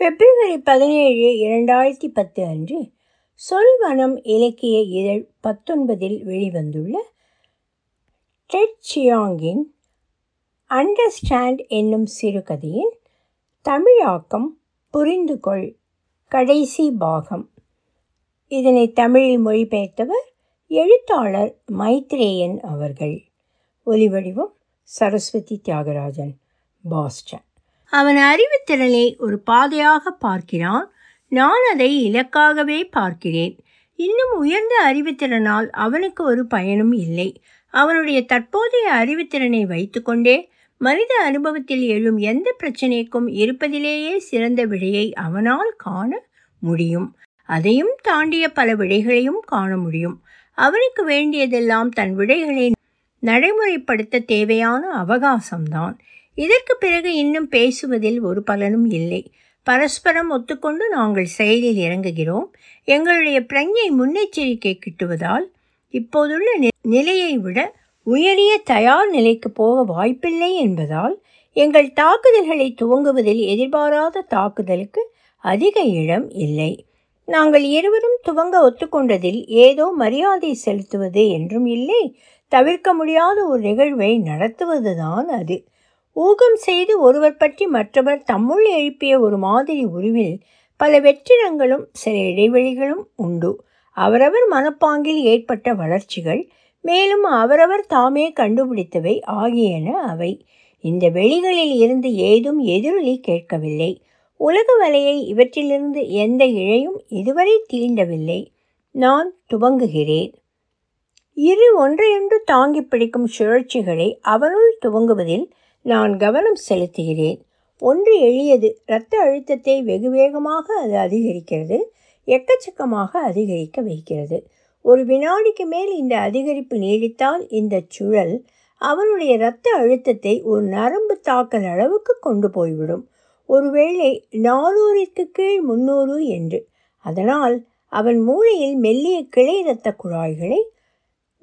பிப்ரவரி பதினேழு இரண்டாயிரத்தி பத்து அன்று சொல்வனம் இலக்கிய இதழ் பத்தொன்பதில் வெளிவந்துள்ள டெட் சியாங்கின் அண்டர்ஸ்டாண்ட் என்னும் சிறுகதையின் தமிழாக்கம் புரிந்து கொள் கடைசி பாகம். இதனை தமிழில் மொழிபெயர்த்தவர் எழுத்தாளர் மைத்ரேயன் அவர்கள். ஒலிவடிவம் சரஸ்வதி தியாகராஜன். பாஸ்டன். அவன் அறிவுத்திறனை ஒரு பாதையாக பார்க்கிறான். நான் அதை இலக்காகவே பார்க்கிறேன். இன்னும் உயர்ந்த அறிவுத்திறனால் அவனுக்கு ஒரு பயனும் இல்லை. அவனுடைய தற்போதைய அறிவுத்திறனை வைத்துக்கொண்டே மனித அனுபவத்தில் எழும் எந்த பிரச்சனைக்கும் இருப்பதிலேயே சிறந்த விடையை அவனால் காண முடியும். அதையும் தாண்டிய பல விடைகளையும் காண முடியும். அவனுக்கு வேண்டியதெல்லாம் தன் விடைகளை நடைமுறைப்படுத்த தேவையான அவகாசம்தான். இதற்கு பிறகு இன்னும் பேசுவதில் ஒரு பலனும் இல்லை. பரஸ்பரம் ஒத்துக்கொண்டு நாங்கள் செயலில் இறங்குகிறோம். எங்களுடைய பிரஞ்சை முன்னெச்சரிக்கை கிட்டுவதால் இப்போதுள்ள நிலையை விட உயரிய தயார் நிலைக்கு போக வாய்ப்பில்லை என்பதால் எங்கள் தாக்குதல்களை துவங்குவதில் எதிர்பாராத தாக்குதலுக்கு அதிக இடம் இல்லை. நாங்கள் இருவரும் துவங்க ஒத்துக்கொண்டதில் ஏதோ மரியாதை செலுத்துவது என்றும் இல்லை. தவிர்க்க முடியாத ஒரு நிகழ்வை நடத்துவதுதான் அது. ஊகம் செய்து ஒருவர் பற்றி மற்றவர் தம்முள் எழுப்பிய ஒரு மாதிரி உருவில் பல வெற்றிடங்களும் சில இடைவெளிகளும் உண்டு. அவரவர் மனப்பாங்கில் ஏற்பட்ட வளர்ச்சிகள் மேலும் அவரவர் தாமே கண்டுபிடித்தவை ஆகியன அவை. இந்த வெளிகளில் இருந்து ஏதும் எதிரொலி கேட்கவில்லை. உலக வலையை இவற்றிலிருந்து எந்த இழையும் இதுவரை தீண்டவில்லை. நான் துவங்குகிறேன். இரு ஒன்றையொன்று தாங்கி பிடிக்கும் சுழற்சிகளை அவனுள் துவங்குவதில் நான் கவனம் செலுத்துகிறேன். ஒன்று எளியது. இரத்த அழுத்தத்தை வெகு வேகமாக அது அதிகரிக்கிறது. எக்கச்சக்கமாக அதிகரிக்க வைக்கிறது. ஒரு வினாடிக்கு மேல் இந்த அதிகரிப்பு நீடித்தால் இந்த சுழல் அவனுடைய இரத்த அழுத்தத்தை ஒரு நரம்பு தாக்கல் அளவுக்கு கொண்டு போய்விடும். ஒருவேளை நானூறிற்கு கீழ் முன்னூறு என்று. அதனால் அவன் மூளையில் மெல்லிய கிளை இரத்த குழாய்களை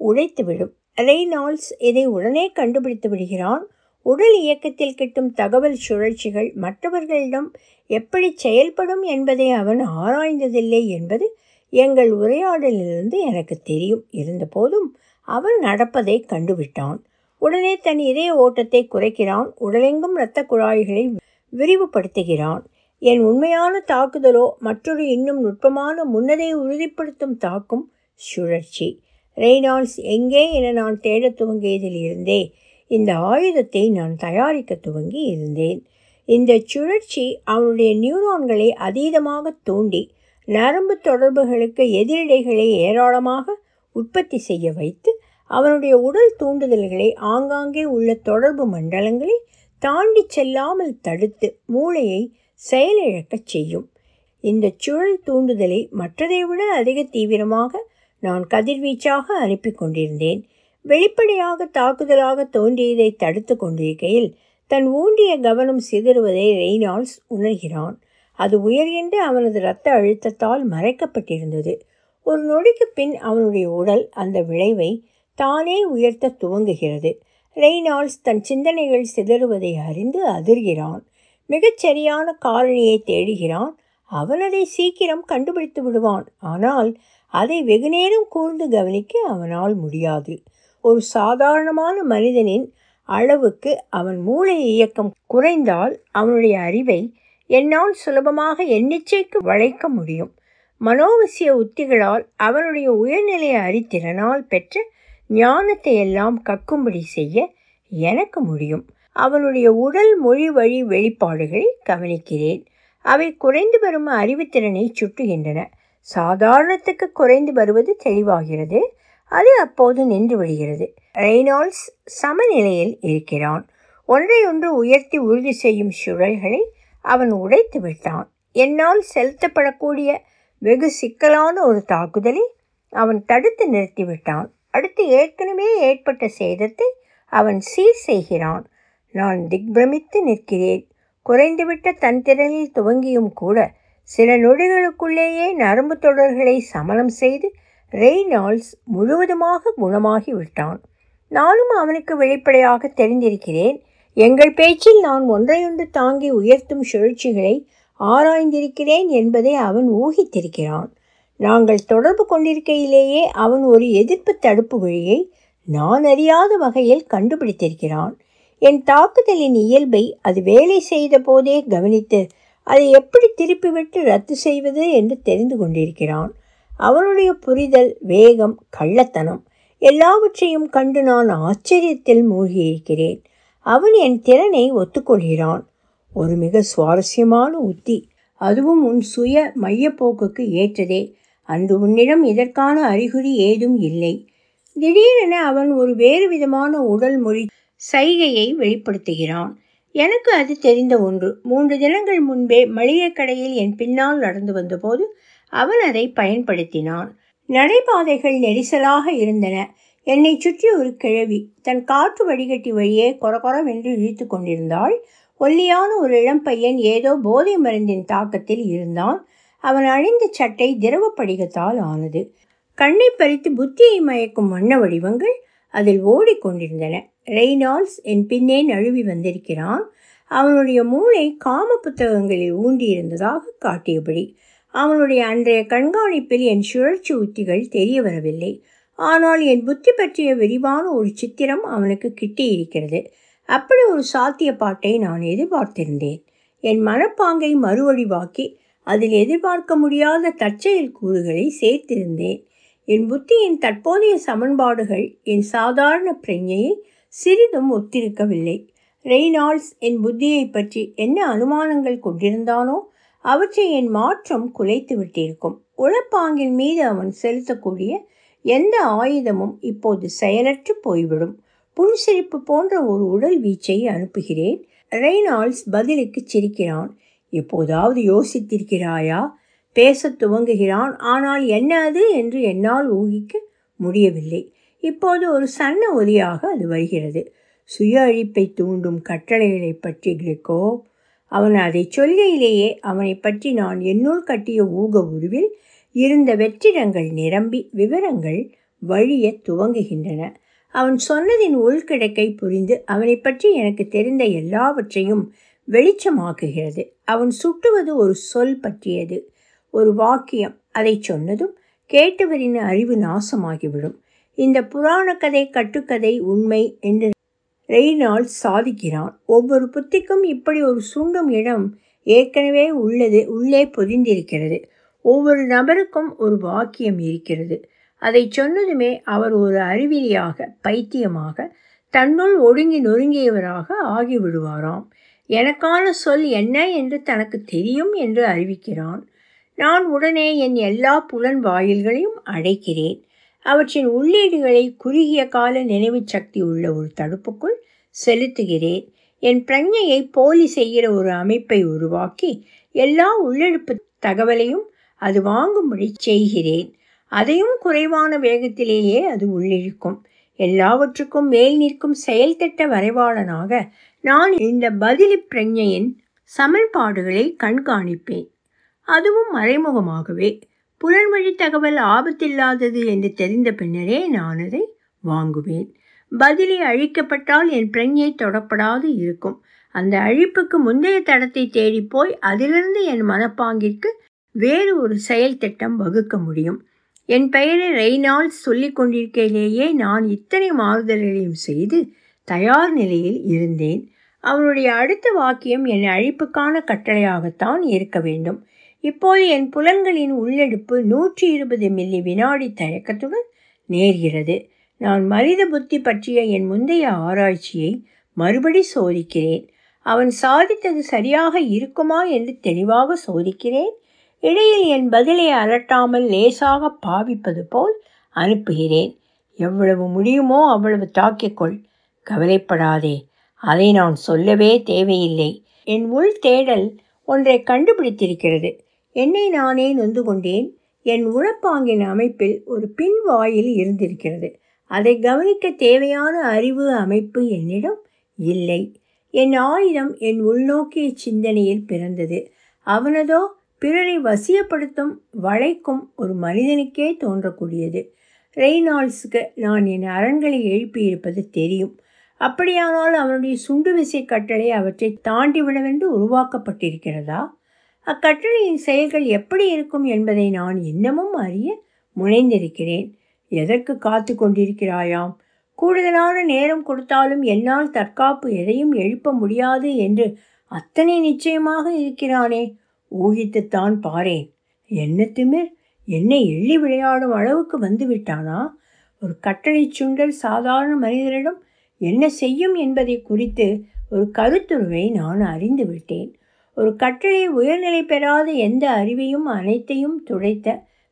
உடைத்துவிடும். ரெய்னால்ட்ஸ் இதை உடனே கண்டுபிடித்து விடுகிறான். உடல் இயக்கத்தில் கிட்டும் தகவல் சுழற்சிகள் மற்றவர்களிடம் எப்படி செயல்படும் என்பதை அவன் ஆராய்ந்ததில்லை என்பது எங்கள் உரையாடலிலிருந்து எனக்கு தெரியும். இருந்தபோதும் அவன் நடப்பதை கண்டுவிட்டான். உடனே தன் இதய ஓட்டத்தை குறைக்கிறான். உடலெங்கும் இரத்த குழாய்களை விரிவுபடுத்துகிறான். என் உண்மையான தாக்குதலோ மற்றொரு இன்னும் நுட்பமான முன்னதை உறுதிப்படுத்தும் தாக்கும் சுழற்சி. ரெய்னால்ட்ஸ் எங்கே என நான் தேடத் துவங்கியதில் இருந்தே இந்த ஆயுதத்தை நான் தயாரிக்க துவங்கி இருந்தேன். இந்த சுழற்சி அவனுடைய நியூரான்களை அதீதமாக தூண்டி நரம்பு தொடர்புகளுக்கு எதிரிடைகளை ஏராளமாக உற்பத்தி செய்ய வைத்து அவனுடைய உடல் தூண்டுதல்களை ஆங்காங்கே உள்ள தொடர்பு மண்டலங்களை தாண்டி செல்லாமல் தடுத்து மூளையை செயலிழக்கச் செய்யும். இந்த சுழல் தூண்டுதலை மற்றதை விட அதிக தீவிரமாக நான் கதிர்வீச்சாக அனுப்பி கொண்டிருந்தேன். வெளிப்படையாக தாக்குதலாக தோன்றியதை தடுத்து கொண்டிருக்கையில் தன் ஊன்றிய கவனம் சிதறுவதை ரெய்னால்ட்ஸ் உணர்கிறான். அது உயர்கின்ற அவனது இரத்த அழுத்தத்தால் மறைக்கப்பட்டிருந்தது. ஒரு நொடிக்கு பின் அவனுடைய உடல் அந்த விளைவை தானே உயர்த்த துவங்குகிறது. ரெய்னால்ட்ஸ் தன் சிந்தனைகள் சிதறுவதை அறிந்து அதிர்கிறான். மிகச்சரியான காரணியை தேடுகிறான். அவன் அதை சீக்கிரம் கண்டுபிடித்து விடுவான். ஆனால் அதை வெகுநேரம் கூர்ந்து கவனிக்க அவனால் முடியாது. ஒரு சாதாரணமான மனிதனின் அளவுக்கு அவன் மூளை இயக்கம் குறைந்தால் அவனுடைய அறிவை என்னால் சுலபமாக எண்ணிச்சைக்கு வளைக்க முடியும். மனோவசிய உத்திகளால் அவனுடைய உயர்நிலை அறித்திறனால் பெற்ற ஞானத்தை எல்லாம் கக்கும்படி செய்ய எனக்கு முடியும். அவனுடைய உடல் மொழி வழி வெளிப்பாடுகளை கவனிக்கிறேன். அவை குறைந்து வரும் அறிவுத்திறனை சுட்டுகின்றன. சாதாரணத்துக்கு குறைந்து வருவது தெளிவாகிறது. அது அப்போது நின்று விடுகிறது. ரெய்னால்ட்ஸ் சமநிலையில் இருக்கிறான். ஒன்றையொன்று உயர்த்தி உறுதி செய்யும் சுழல்களை அவன் உடைத்து விட்டான். என்னால் செலுத்தப்படக்கூடிய வெகு சிக்கலான ஒரு தாக்குதலை அவன் தடுத்து நிறுத்திவிட்டான் அடுத்து ஏற்கனவே ஏற்பட்ட சேதத்தை அவன் சீர் செய்கிறான். நான் திக்பிரமித்து நிற்கிறேன். குறைந்துவிட்ட தன் திறனில் துவங்கியும் கூட சில நொடிகளுக்குள்ளேயே நரம்பு தொடர்களை சமணம் செய்து ரெய்னால்ட்ஸ் முழுவதுமாக குணமாகிவிட்டான். நானும் அவனுக்கு வெளிப்படையாக தெரிந்திருக்கிறேன். எங்கள் பேச்சில் நான் ஒன்றையொன்று தாங்கி உயர்த்தும் சுழற்சிகளை ஆராய்ந்திருக்கிறேன் என்பதை அவன் ஊகித்திருக்கிறான். நாங்கள் தொடர்பு கொண்டிருக்கையிலேயே அவன் ஒரு எதிர்ப்பு தடுப்பு வழியை நான் அறியாத வகையில் கண்டுபிடித்திருக்கிறான். என் தாக்குதலின் இயல்பை அது வேலை செய்த போதே கவனித்து அதை எப்படி திருப்பிவிட்டு ரத்து செய்வது என்று தெரிந்து கொண்டிருக்கிறான். அவனுடைய புரிதல் வேகம் கள்ளத்தனம் எல்லாவற்றையும் கண்டு நான் ஆச்சரியத்தில் மூழ்கியிருக்கிறேன். அவன் என் திறனை ஒத்துக்கொள்கிறான். ஒரு மிக சுவாரஸ்யமான உத்தி. அதுவும் உன் சுய மையப்போக்குக்கு ஏற்றதே. அன்று உன்னிடம் இதற்கான அறிகுறி ஏதும் இல்லை. திடீரென அவன் ஒரு வேறு விதமான உடல் மொழி சைகையை வெளிப்படுத்துகிறான். எனக்கு அது தெரிந்த ஒன்று. மூன்று தினங்கள் முன்பே மளிகை கடையில் என் பின்னால் நடந்து வந்தபோது அவன் அதை பயன்படுத்தினான். நடைபாதைகள் நெரிசலாக இருந்தன. என்னை சுற்றி ஒரு கிழவி தன் காற்று வடிகட்டி வழியே கொரகொரவென்று இழுத்து கொண்டிருந்தாள். ஒல்லியான ஒரு இளம் பையன் ஏதோ போதை மருந்தின் தாக்கத்தில் இருந்தான். அவன் அணிந்த சட்டை திரவ படிகத்தால் ஆனது. கண்ணை பறித்து புத்தியை மயக்கும் வண்ண வடிவங்கள் அதில் ஓடிக்கொண்டிருந்தன ரெய்னால்ஸ் என் பின்னே நழுவி வந்திருக்கிறான். அவனுடைய மூளை காம புத்தகங்களில் ஊண்டியிருந்ததாக காட்டியபடி. அவனுடைய அன்றைய கண்காணிப்பில் என் சுழற்சி உத்திகள் தெரிய வரவில்லை ஆனால் என் புத்தி பற்றிய விரிவான ஒரு சித்திரம் அவனுக்கு கிட்டியிருக்கிறது. அப்படி ஒரு சாத்திய பாட்டை நான் எதிர்பார்த்திருந்தேன். என் மனப்பாங்கை மறுவழிவாக்கி அதில் எதிர்பார்க்க முடியாத தற்செயல் கூறுகளை சேர்த்திருந்தேன். என் புத்தியின் தற்போதைய சமன்பாடுகள் என் சாதாரண பிரஞ்சையை சிறிதும் ஒத்திருக்கவில்லை. ரெய்னால்ட்ஸ் என் புத்தியை பற்றி என்ன அனுமானங்கள் கொண்டிருந்தானோ அவற்றை என் மாற்றம் குலைத்து விட்டிருக்கும். உழப்பாங்கின் மீது அவன் செலுத்தக்கூடிய எந்த ஆயுதமும் இப்போது செயலற்று போய்விடும். புன்சிரிப்பு போன்ற ஒரு உடல் வீச்சை அனுப்புகிறேன். ரெய்னால்ட்ஸ் பதிலுக்கு சிரிக்கிறான். எப்போதாவது யோசித்திருக்கிறாயா? பேசத் துவங்குகிறான். ஆனால் என்ன அது? என்று என்னால் ஊகிக்க முடியவில்லை. இப்போது ஒரு சன்ன ஒலியாக அது வருகிறது. சுய அழிப்பை தூண்டும் கட்டளைகளை பற்றி கிரிக்கோ. அவன் அதை சொல்கையிலேயே அவனை பற்றி நான் என்னுள் கட்டிய ஊக உருவில் இருந்த வெற்றிடங்கள் நிரம்பி விவரங்கள் வழிய துவங்குகின்றன. அவன் சொன்னதின் உள்கிடக்கை புரிந்து அவனை பற்றி எனக்கு தெரிந்த எல்லாவற்றையும் வெளிச்சமாக்குகிறது. அவன் சுட்டுவது ஒரு சொல் பற்றியது. ஒரு வாக்கியம். அதை சொன்னதும் கேட்டவரின் அறிவு நாசமாகிவிடும். இந்த புராண கதை கட்டுக்கதை உண்மை என்று ரெய்னால்ட் சாதிக்கிறான். ஒவ்வொரு புத்திக்கும் இப்படி ஒரு சுண்டும் இடம் ஏற்கனவே உள்ளது உள்ளே பொதிந்திருக்கிறது. ஒவ்வொரு நபருக்கும் ஒரு வாக்கியம் இருக்கிறது. அதை சொன்னதுமே அவர் ஒரு அறிவிலியாக பைத்தியமாக தன்னுள் ஒடுங்கி நொறுங்கியவராக ஆகிவிடுவாராம். எனக்கான சொல் என்ன என்று தனக்கு தெரியும் என்று அறிவிக்கிறான். நான் உடனே என் எல்லா புலன் வாயில்களையும் அடைக்கிறேன். அவற்றின் உள்ளீடுகளை குறுகிய கால நினைவு சக்தி உள்ள ஒரு தடுப்புக்குள் செலுத்துகிறேன். என் பிரஞையை போலி செய்கிற ஒரு அமைப்பை உருவாக்கி எல்லா உள்ளெழுப்பு தகவலையும் அது வாங்கும்படி செய்கிறேன். அதையும் குறைவான வேகத்திலேயே அது உள்ளிழுக்கும். எல்லாவற்றுக்கும் மேல் நிற்கும் செயல்திட்ட வரைவாளனாக நான் இந்த பதிலி பிரஞையின் சமன்பாடுகளை கண்காணிப்பேன். அதுவும் மறைமுகமாகவே புலன்வழி தகவல் ஆபத்தில்லாதது என்று தெரிந்த பின்னரே நான் அதை வாங்குவேன். பதிலி அழிக்கப்பட்டால் என் பிரஞ்சை தொடப்படாது இருக்கும். அந்த அழிப்புக்கு முந்தைய தடத்தை தேடிப்போய் அதிலிருந்து என் மனப்பாங்கிற்கு வேறு ஒரு செயல் திட்டம் வகுக்க முடியும். என் பெயரை ரெய்னால்ட்ஸ் சொல்லிக் கொண்டிருக்கையிலேயே நான் இத்தனை மாறுதல்களையும் செய்து தயார் நிலையில் இருந்தேன். அவனுடைய அடுத்த வாக்கியம் என் அழிப்புக்கான கட்டளையாகத்தான் இருக்க வேண்டும். இப்போது என் புலன்களின் உள்ளெடுப்பு நூற்றி இருபது மில்லி வினாடி தயக்கத்துடன் நேர்கிறது. நான் மனித புத்தி பற்றிய என் முந்தைய ஆராய்ச்சியை மறுபடி சோதிக்கிறேன். அவன் சாதித்தது சரியாக இருக்குமா என்று தெளிவாக சோதிக்கிறேன். இடையில் என் பதிலை அலட்டாமல் லேசாக பாவிப்பது போல் அனுப்புகிறேன். எவ்வளவு முடியுமோ அவ்வளவு தாக்கிக்கொள் கவலைப்படாதே. அதை நான் சொல்லவே தேவையில்லை. என் உள் தேடல் ஒன்றை கண்டுபிடித்திருக்கிறது. என்னை நானே நொந்து கொண்டேன். என் உழப்பாங்கின் அமைப்பில் ஒரு பின்வாயில் இருந்திருக்கிறது. அதை கவனிக்க தேவையான அறிவு அமைப்பு என்னிடம் இல்லை. என் ஆயுதம் என் உள்நோக்கிய சிந்தனையில் பிறந்தது. அவனதோ பிறரை வசியப்படுத்தும் வளைக்கும் ஒரு மனிதனுக்கே தோன்றக்கூடியது. ரெய்னால்ட்ஸுக்கு நான் என் அரண்களை எழுப்பியிருப்பது தெரியும். அப்படியானால் அவனுடைய சுண்டு விசை கட்டளை அவற்றை தாண்டிவிடவென்று உருவாக்கப்பட்டிருக்கிறதா? அக்கட்டளையின் செயல்கள் எப்படி இருக்கும் என்பதை நான் இன்னமும் அறிய முனைந்திருக்கிறேன். எதற்கு காத்து கொண்டிருக்கிறாயாம்? கூடுதலான நேரம் கொடுத்தாலும் என்னால் தற்காப்பு எதையும் எழுப்ப முடியாது என்று அத்தனை நிச்சயமாக இருக்கிறானே. ஊகித்துத்தான் பாரேன். என்ன திமிர்? என்னை எள்ளி விளையாடும் அளவுக்கு வந்துவிட்டானா ஒரு கட்டளை சுண்டல் சாதாரண மனிதரிடம் என்ன செய்யும் என்பதை குறித்து ஒரு கருத்துருவை நான் அறிந்து விட்டேன். ஒரு கட்டளை உயர்நிலை பெறாத எந்த அறிவையும் அனைத்தையும் துடைத்த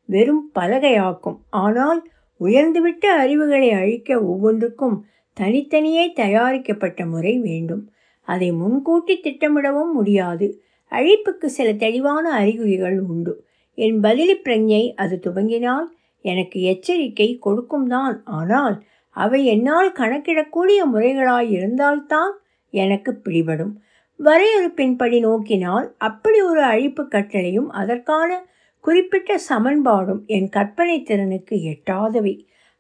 வெறும் பலகையாக்கும். ஆனால் உயர்ந்துவிட்ட அறிவுகளை அழிக்க ஒவ்வொன்றுக்கும் தனித்தனியே தயாரிக்கப்பட்ட முறை வேண்டும். அதை முன்கூட்டி திட்டமிடவும் முடியாது. அழிப்புக்கு சில தெளிவான அறிகுறிகள் உண்டு. என் பதிலி பிரஞை அது துவங்கினால் எனக்கு எச்சரிக்கை கொடுக்கும் தான். ஆனால் அவை என்னால் கணக்கிடக்கூடிய முறைகளாய் இருந்தால்தான் எனக்கு பிடிபடும். வரையறுப்பின்படி நோக்கினால் அப்படி ஒரு அழிப்பு கட்டளையும் அதற்கான குறிப்பிட்ட சமன்பாடும் என் கற்பனை திறனுக்கு எட்டாதவை.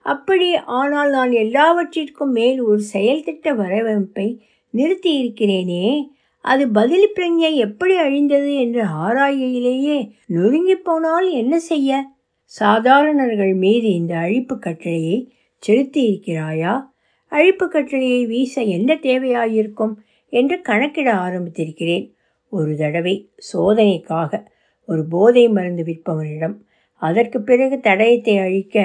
அப்படி ஆனால் நான் எல்லாவற்றிற்கும் மேல் ஒரு செயல் திட்ட வரைவமைப்பை நிறுத்தியிருக்கிறேனே அது பதில் பிரஞ்சை எப்படி அழிந்தது என்று ஆராயிலேயே நொறுங்கி போனால் என்ன செய்ய? சாதாரணர்கள் மீது இந்த அழிப்பு கட்டளையை செலுத்தி இருக்கிறாயா அழிப்பு கட்டளையை வீச என்ன தேவையாயிருக்கும்? என்று கணக்கிட ஆரம்பித்திருக்கிறேன். ஒரு தடவை சோதனைக்காக ஒரு போதை மருந்து விற்பவனிடம் அதற்கு பிறகு தடயத்தை அழிக்க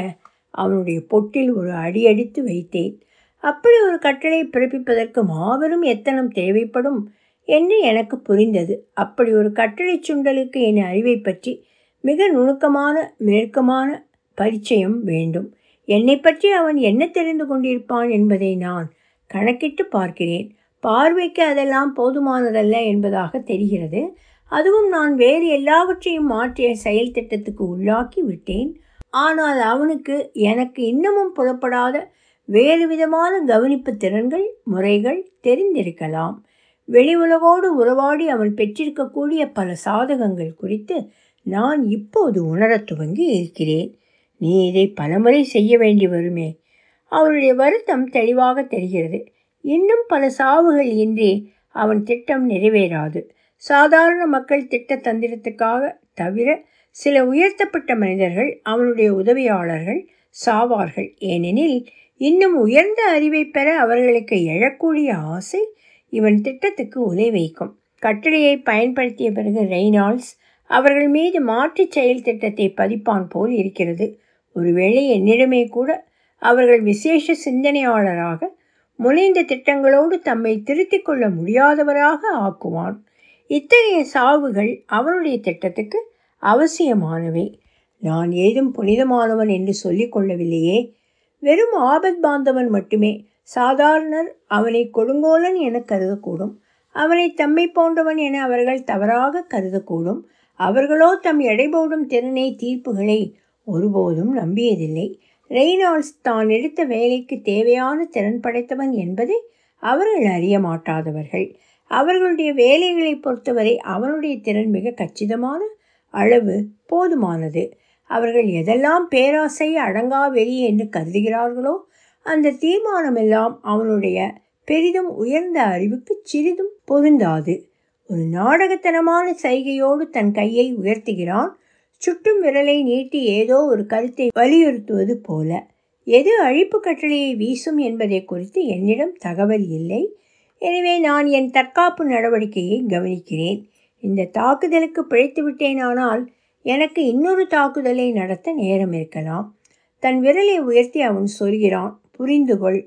அவனுடைய பொட்டில் ஒரு அடி அடித்து வைத்தேன். அப்படி ஒரு கட்டளை பிறப்பிப்பதற்கு மாபெரும் எத்தனம் தேவைப்படும் என்று எனக்கு புரிந்தது. அப்படி ஒரு கட்டளை சுண்டலுக்கு என் அறிவை பற்றி மிக நுணுக்கமான நெருக்கமான பரிச்சயம் வேண்டும். என்னை பற்றி அவன் என்ன தெரிந்து கொண்டிருப்பான் என்பதை நான் கணக்கிட்டு பார்க்கிறேன். பார்வைக்கு அதெல்லாம் போதுமானதல்ல என்பதாக தெரிகிறது. அதுவும் நான் வேறு எல்லாவற்றையும் மாற்றிய செயல் திட்டத்துக்கு உள்ளாக்கி விட்டேன். ஆனால் அவனுக்கு எனக்கு இன்னமும் புலப்படாத வேறு விதமான கவனிப்பு திறன்கள் முறைகள் தெரிந்திருக்கலாம். வெளி உலகோடு உறவாடி அவன் பெற்றிருக்கக்கூடிய பல சாதகங்கள் குறித்து நான் இப்போது உணரத் துவங்கி இருக்கிறேன். நீ இதை பலமுறை செய்ய வேண்டி வருமே. அவருடைய வருத்தம் தெளிவாக தெரிகிறது. இன்னும் பல சாவுகள் இன்றி அவன் திட்டம் நிறைவேறாது. சாதாரண மக்கள் திட்ட தந்திரத்துக்காக தவிர சில உயர்த்தப்பட்ட மனிதர்கள் அவனுடைய உதவியாளர்கள் சாவார்கள். ஏனெனில் இன்னும் உயர்ந்த அறிவை பெற அவர்களுக்கு எழக்கூடிய ஆசை இவன் திட்டத்துக்கு உலை வைக்கும். கட்டளையை பயன்படுத்திய பிறகு ரெய்னால்ட்ஸ் அவர்கள் மீது மாற்று செயல் திட்டத்தை பதிப்பான் போல் இருக்கிறது. ஒருவேளை என்னிடமே கூட அவர்கள் விசேஷ சிந்தனையாளராக முனைந்த திட்டங்களோடு தம்மை திருத்திக் கொள்ள முடியாதவராக ஆக்குவான். இத்தகைய சாவுகள் அவனுடைய திட்டத்துக்கு அவசியமானவை. நான் ஏதும் புனிதமானவன் என்று சொல்லிக் கொள்ளவில்லையே. வெறும் ஆபத் பாந்தவன் மட்டுமே சாதாரணர் அவனை கொடுங்கோலன் என கருதக்கூடும். அவனை தம்மை போன்றவன் என அவர்கள் தவறாக கருதக்கூடும். அவர்களோ தம் எடைபோடும் திறனை தீர்ப்புகளை ஒருபோதும் நம்பியதில்லை. ரெய்னால்ட்ஸ் தான் எடுத்த வேலைக்கு தேவையான திறன் படைத்தவன் என்பதை அவர்கள் அறிய மாட்டாதவர்கள். அவர்களுடைய வேலைகளை பொறுத்தவரை அவனுடைய திறன் மிக கச்சிதமான அளவு போதுமானது. அவர்கள் எதெல்லாம் பேராசை அடங்கா வெளி என்று கருதுகிறார்களோ அந்த தீர்மானமெல்லாம் அவனுடைய பெரிதும் உயர்ந்த அறிவுக்கு சிறிதும் பொருந்தாது. ஒரு நாடகத்தனமான சைகையோடு தன் கையை உயர்த்துகிறான் சுட்டும் விரலை நீட்டி ஏதோ ஒரு கருத்தை வலியுறுத்துவது போல எது அழிப்பு கட்டளையை வீசும் என்பதை குறித்து என்னிடம் தகவல் இல்லை. எனவே நான் என் தற்காப்பு நடவடிக்கையை கவனிக்கிறேன். இந்த தாக்குதலுக்கு பிழைத்து விட்டேனானால் எனக்கு இன்னொரு தாக்குதலை நடத்த நேரம் இருக்கலாம். தன் விரலை உயர்த்தி அவன் சொல்கிறான் புரிந்து கொள்.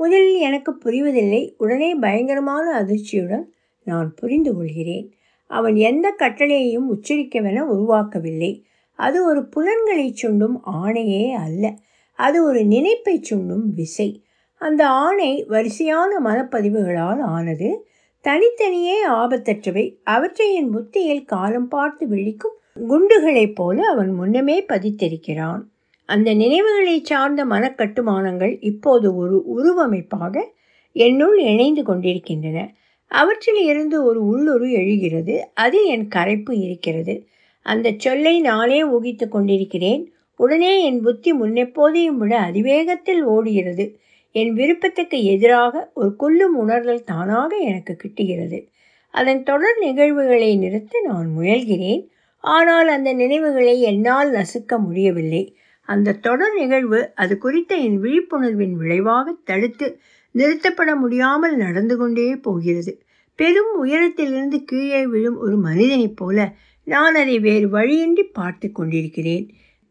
முதலில் எனக்கு புரிவதில்லை. உடனே பயங்கரமான அதிர்ச்சியுடன் நான் புரிந்து கொள்கிறேன். அவன் எந்த கட்டளையையும் உச்சரிக்கவென உருவாக்கவில்லை. அது ஒரு புலன்களை சுண்டும் ஆணையே அல்ல. அது ஒரு நினைப்பை சுண்டும் விசை. அந்த ஆணை வரிசையான மனப்பதிவுகளால் ஆனது தனித்தனியே ஆபத்தற்றவை. அவற்றை என் புத்தியில் காலம் பார்த்து விழிக்கும் குண்டுகளைப் போல அவன் முன்னமே பதித்திருக்கிறான். அந்த நினைவுகளை சார்ந்த மனக்கட்டுமானங்கள் இப்போது ஒரு உருவமைப்பாக என்னுள் இணைந்து கொண்டிருக்கின்றன. அவற்றில் இருந்து ஒரு உள்ளுரு எழுகிறது. அதில் என் கரைப்பு இருக்கிறது. அந்த சொல்லை நானே ஊகித்து கொண்டிருக்கிறேன். உடனே என் புத்தி முன்னெப்போதையும் விட அதிவேகத்தில் ஓடுகிறது. என் விருப்பத்துக்கு எதிராக ஒரு கொல்லும் உணர்தல் தானாக எனக்கு கிட்டுகிறது. அதன் தொடர் நிகழ்வுகளை நிறுத்த நான் முயல்கிறேன். ஆனால் அந்த நினைவுகளை என்னால் நசுக்க முடியவில்லை. அந்த தொடர் நிகழ்வு அது குறித்த என் விழிப்புணர்வின் விளைவாக தடுத்து நிறுத்தப்பட முடியாமல் நடந்து கொண்டே போகிறது. பெரும் உயரத்திலிருந்து கீழே விழும் ஒரு மனிதனைப் போல நான் அதை வேறு வழியின்றி பார்த்து கொண்டிருக்கிறேன்.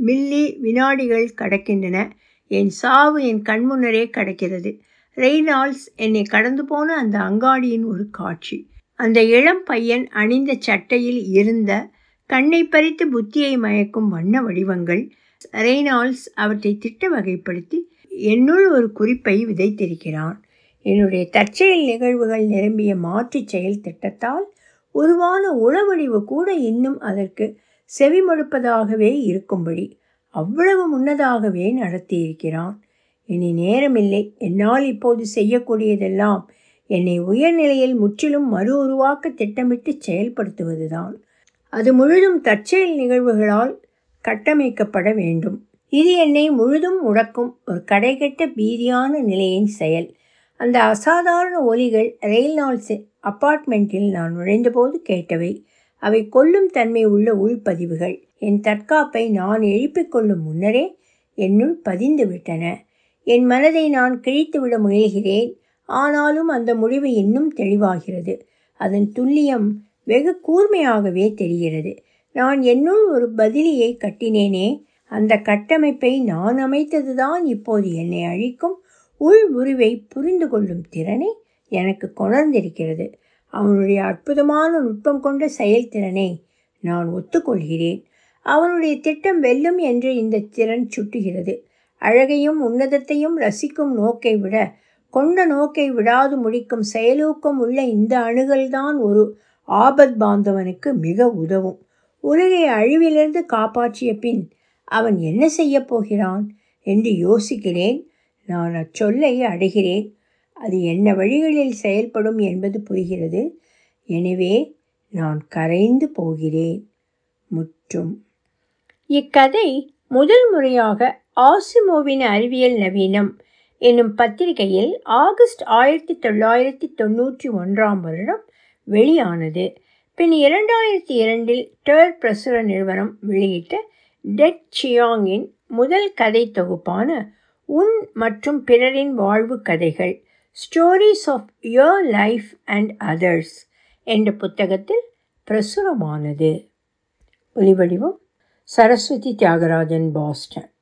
மில்லி வினாடிகள் கடக்கின்றன. என் சாவு என் கண்முன்னரே கடக்கிறது. ரெய்னால்ஸ் என்னை கடந்து போன அந்த அங்காடியின் ஒரு காட்சி. அந்த இளம் பையன் அணிந்த சட்டையில் இருந்த கண்ணை பறித்து புத்தியை மயக்கும் வண்ண வடிவங்கள். ரெய்னால்ஸ் அவற்றை திட்ட வகைப்படுத்தி என்னுள் ஒரு குறிப்பை விதைத்திருக்கிறான். என்னுடைய தற்செயல் நிகழ்வுகள் நிரம்பிய மாற்று செயல் திட்டத்தால் உருவான உளவடிவு கூட இன்னும் அதற்கு செவிமடுப்பதாகவே இருக்கும்படி அவ்வளவு முன்னதாகவே நடத்தியிருக்கிறான். இனி நேரமில்லை. என்னால் இப்போது செய்யக்கூடியதெல்லாம் என்னை உயர்நிலையில் முற்றிலும் மறு உருவாக்க திட்டமிட்டு செயல்படுத்துவதுதான். அது முழுதும் தற்செயல் நிகழ்வுகளால் கட்டமைக்கப்பட வேண்டும். இது என்னை முழுதும் முடக்கும். ஒரு கடைகட்ட பீதியான நிலையின் செயல். அந்த அசாதாரண ஒலிகள் ரெயில்நாள்ஸ் அப்பார்ட்மெண்ட்டில் நான் நுழைந்தபோது கேட்டவை. அவை கொல்லும் தன்மை உள்ள உள்பதிவுகள். என் தற்காப்பை நான் எழுப்பிக் கொள்ளும் முன்னரே என்னுள் பதிந்து விட்டன என் மனதை நான் கிழித்துவிட முயல்கிறேன். ஆனாலும் அந்த முடிவு இன்னும் தெளிவாகிறது. அதன் துல்லியம் வெகு கூர்மையாகவே தெரிகிறது. நான் என்னுள் ஒரு பதிலியை கட்டினேனே. அந்த கட்டமைப்பை நான் அமைத்ததுதான் இப்போது என்னை அழிக்கும் உள் உருவை புரிந்து கொள்ளும் திறனை எனக்கு கொணர்ந்திருக்கிறது. அவனுடைய அற்புதமான நுட்பம் கொண்ட செயல்திறனை நான் ஒத்துக்கொள்கிறேன். அவனுடைய திட்டம் வெல்லும் என்று இந்த திறன் சுட்டுகிறது. அழகையும் உன்னதத்தையும் ரசிக்கும் நோக்கை விட கொண்ட நோக்கை விடாது முடிக்கும் செயலூக்கம் உள்ள இந்த அணுகல்தான் ஒரு ஆபத் பாந்தவனுக்கு மிக உதவும். உலகை அழிவிலிருந்து காப்பாற்றிய பின் அவன் என்ன செய்யப் போகிறான்? என்று யோசிக்கிறேன். நான் அச்சொல்லை அடைகிறேன். அது என்ன வழிகளில் செயல்படும் என்பது புரிகிறது. எனவே நான் கரைந்து போகிறேன். முற்றும். இக்கதை முதல் முறையாக ஆசிமோவின் அறிவியல் நவீனம் என்னும் பத்திரிகையில் ஆகஸ்ட் ஆயிரத்தி தொள்ளாயிரத்தி தொண்ணூற்றி ஒன்றாம் வருடம் வெளியானது. பின் இரண்டாயிரத்தி இரண்டில் டேர் பிரசுர நிறுவனம் வெளியிட்ட டெட் சியாங்கின் முதல் கதை தொகுப்பான உன் மற்றும் பிறரின் வாழ்வு கதைகள் stories of your life and others என்ற புத்தகத்தில் பிரசுரமானது. ஒலிவடிவம் சரஸ்வதி தியாகராஜன் பாஸ்டன்.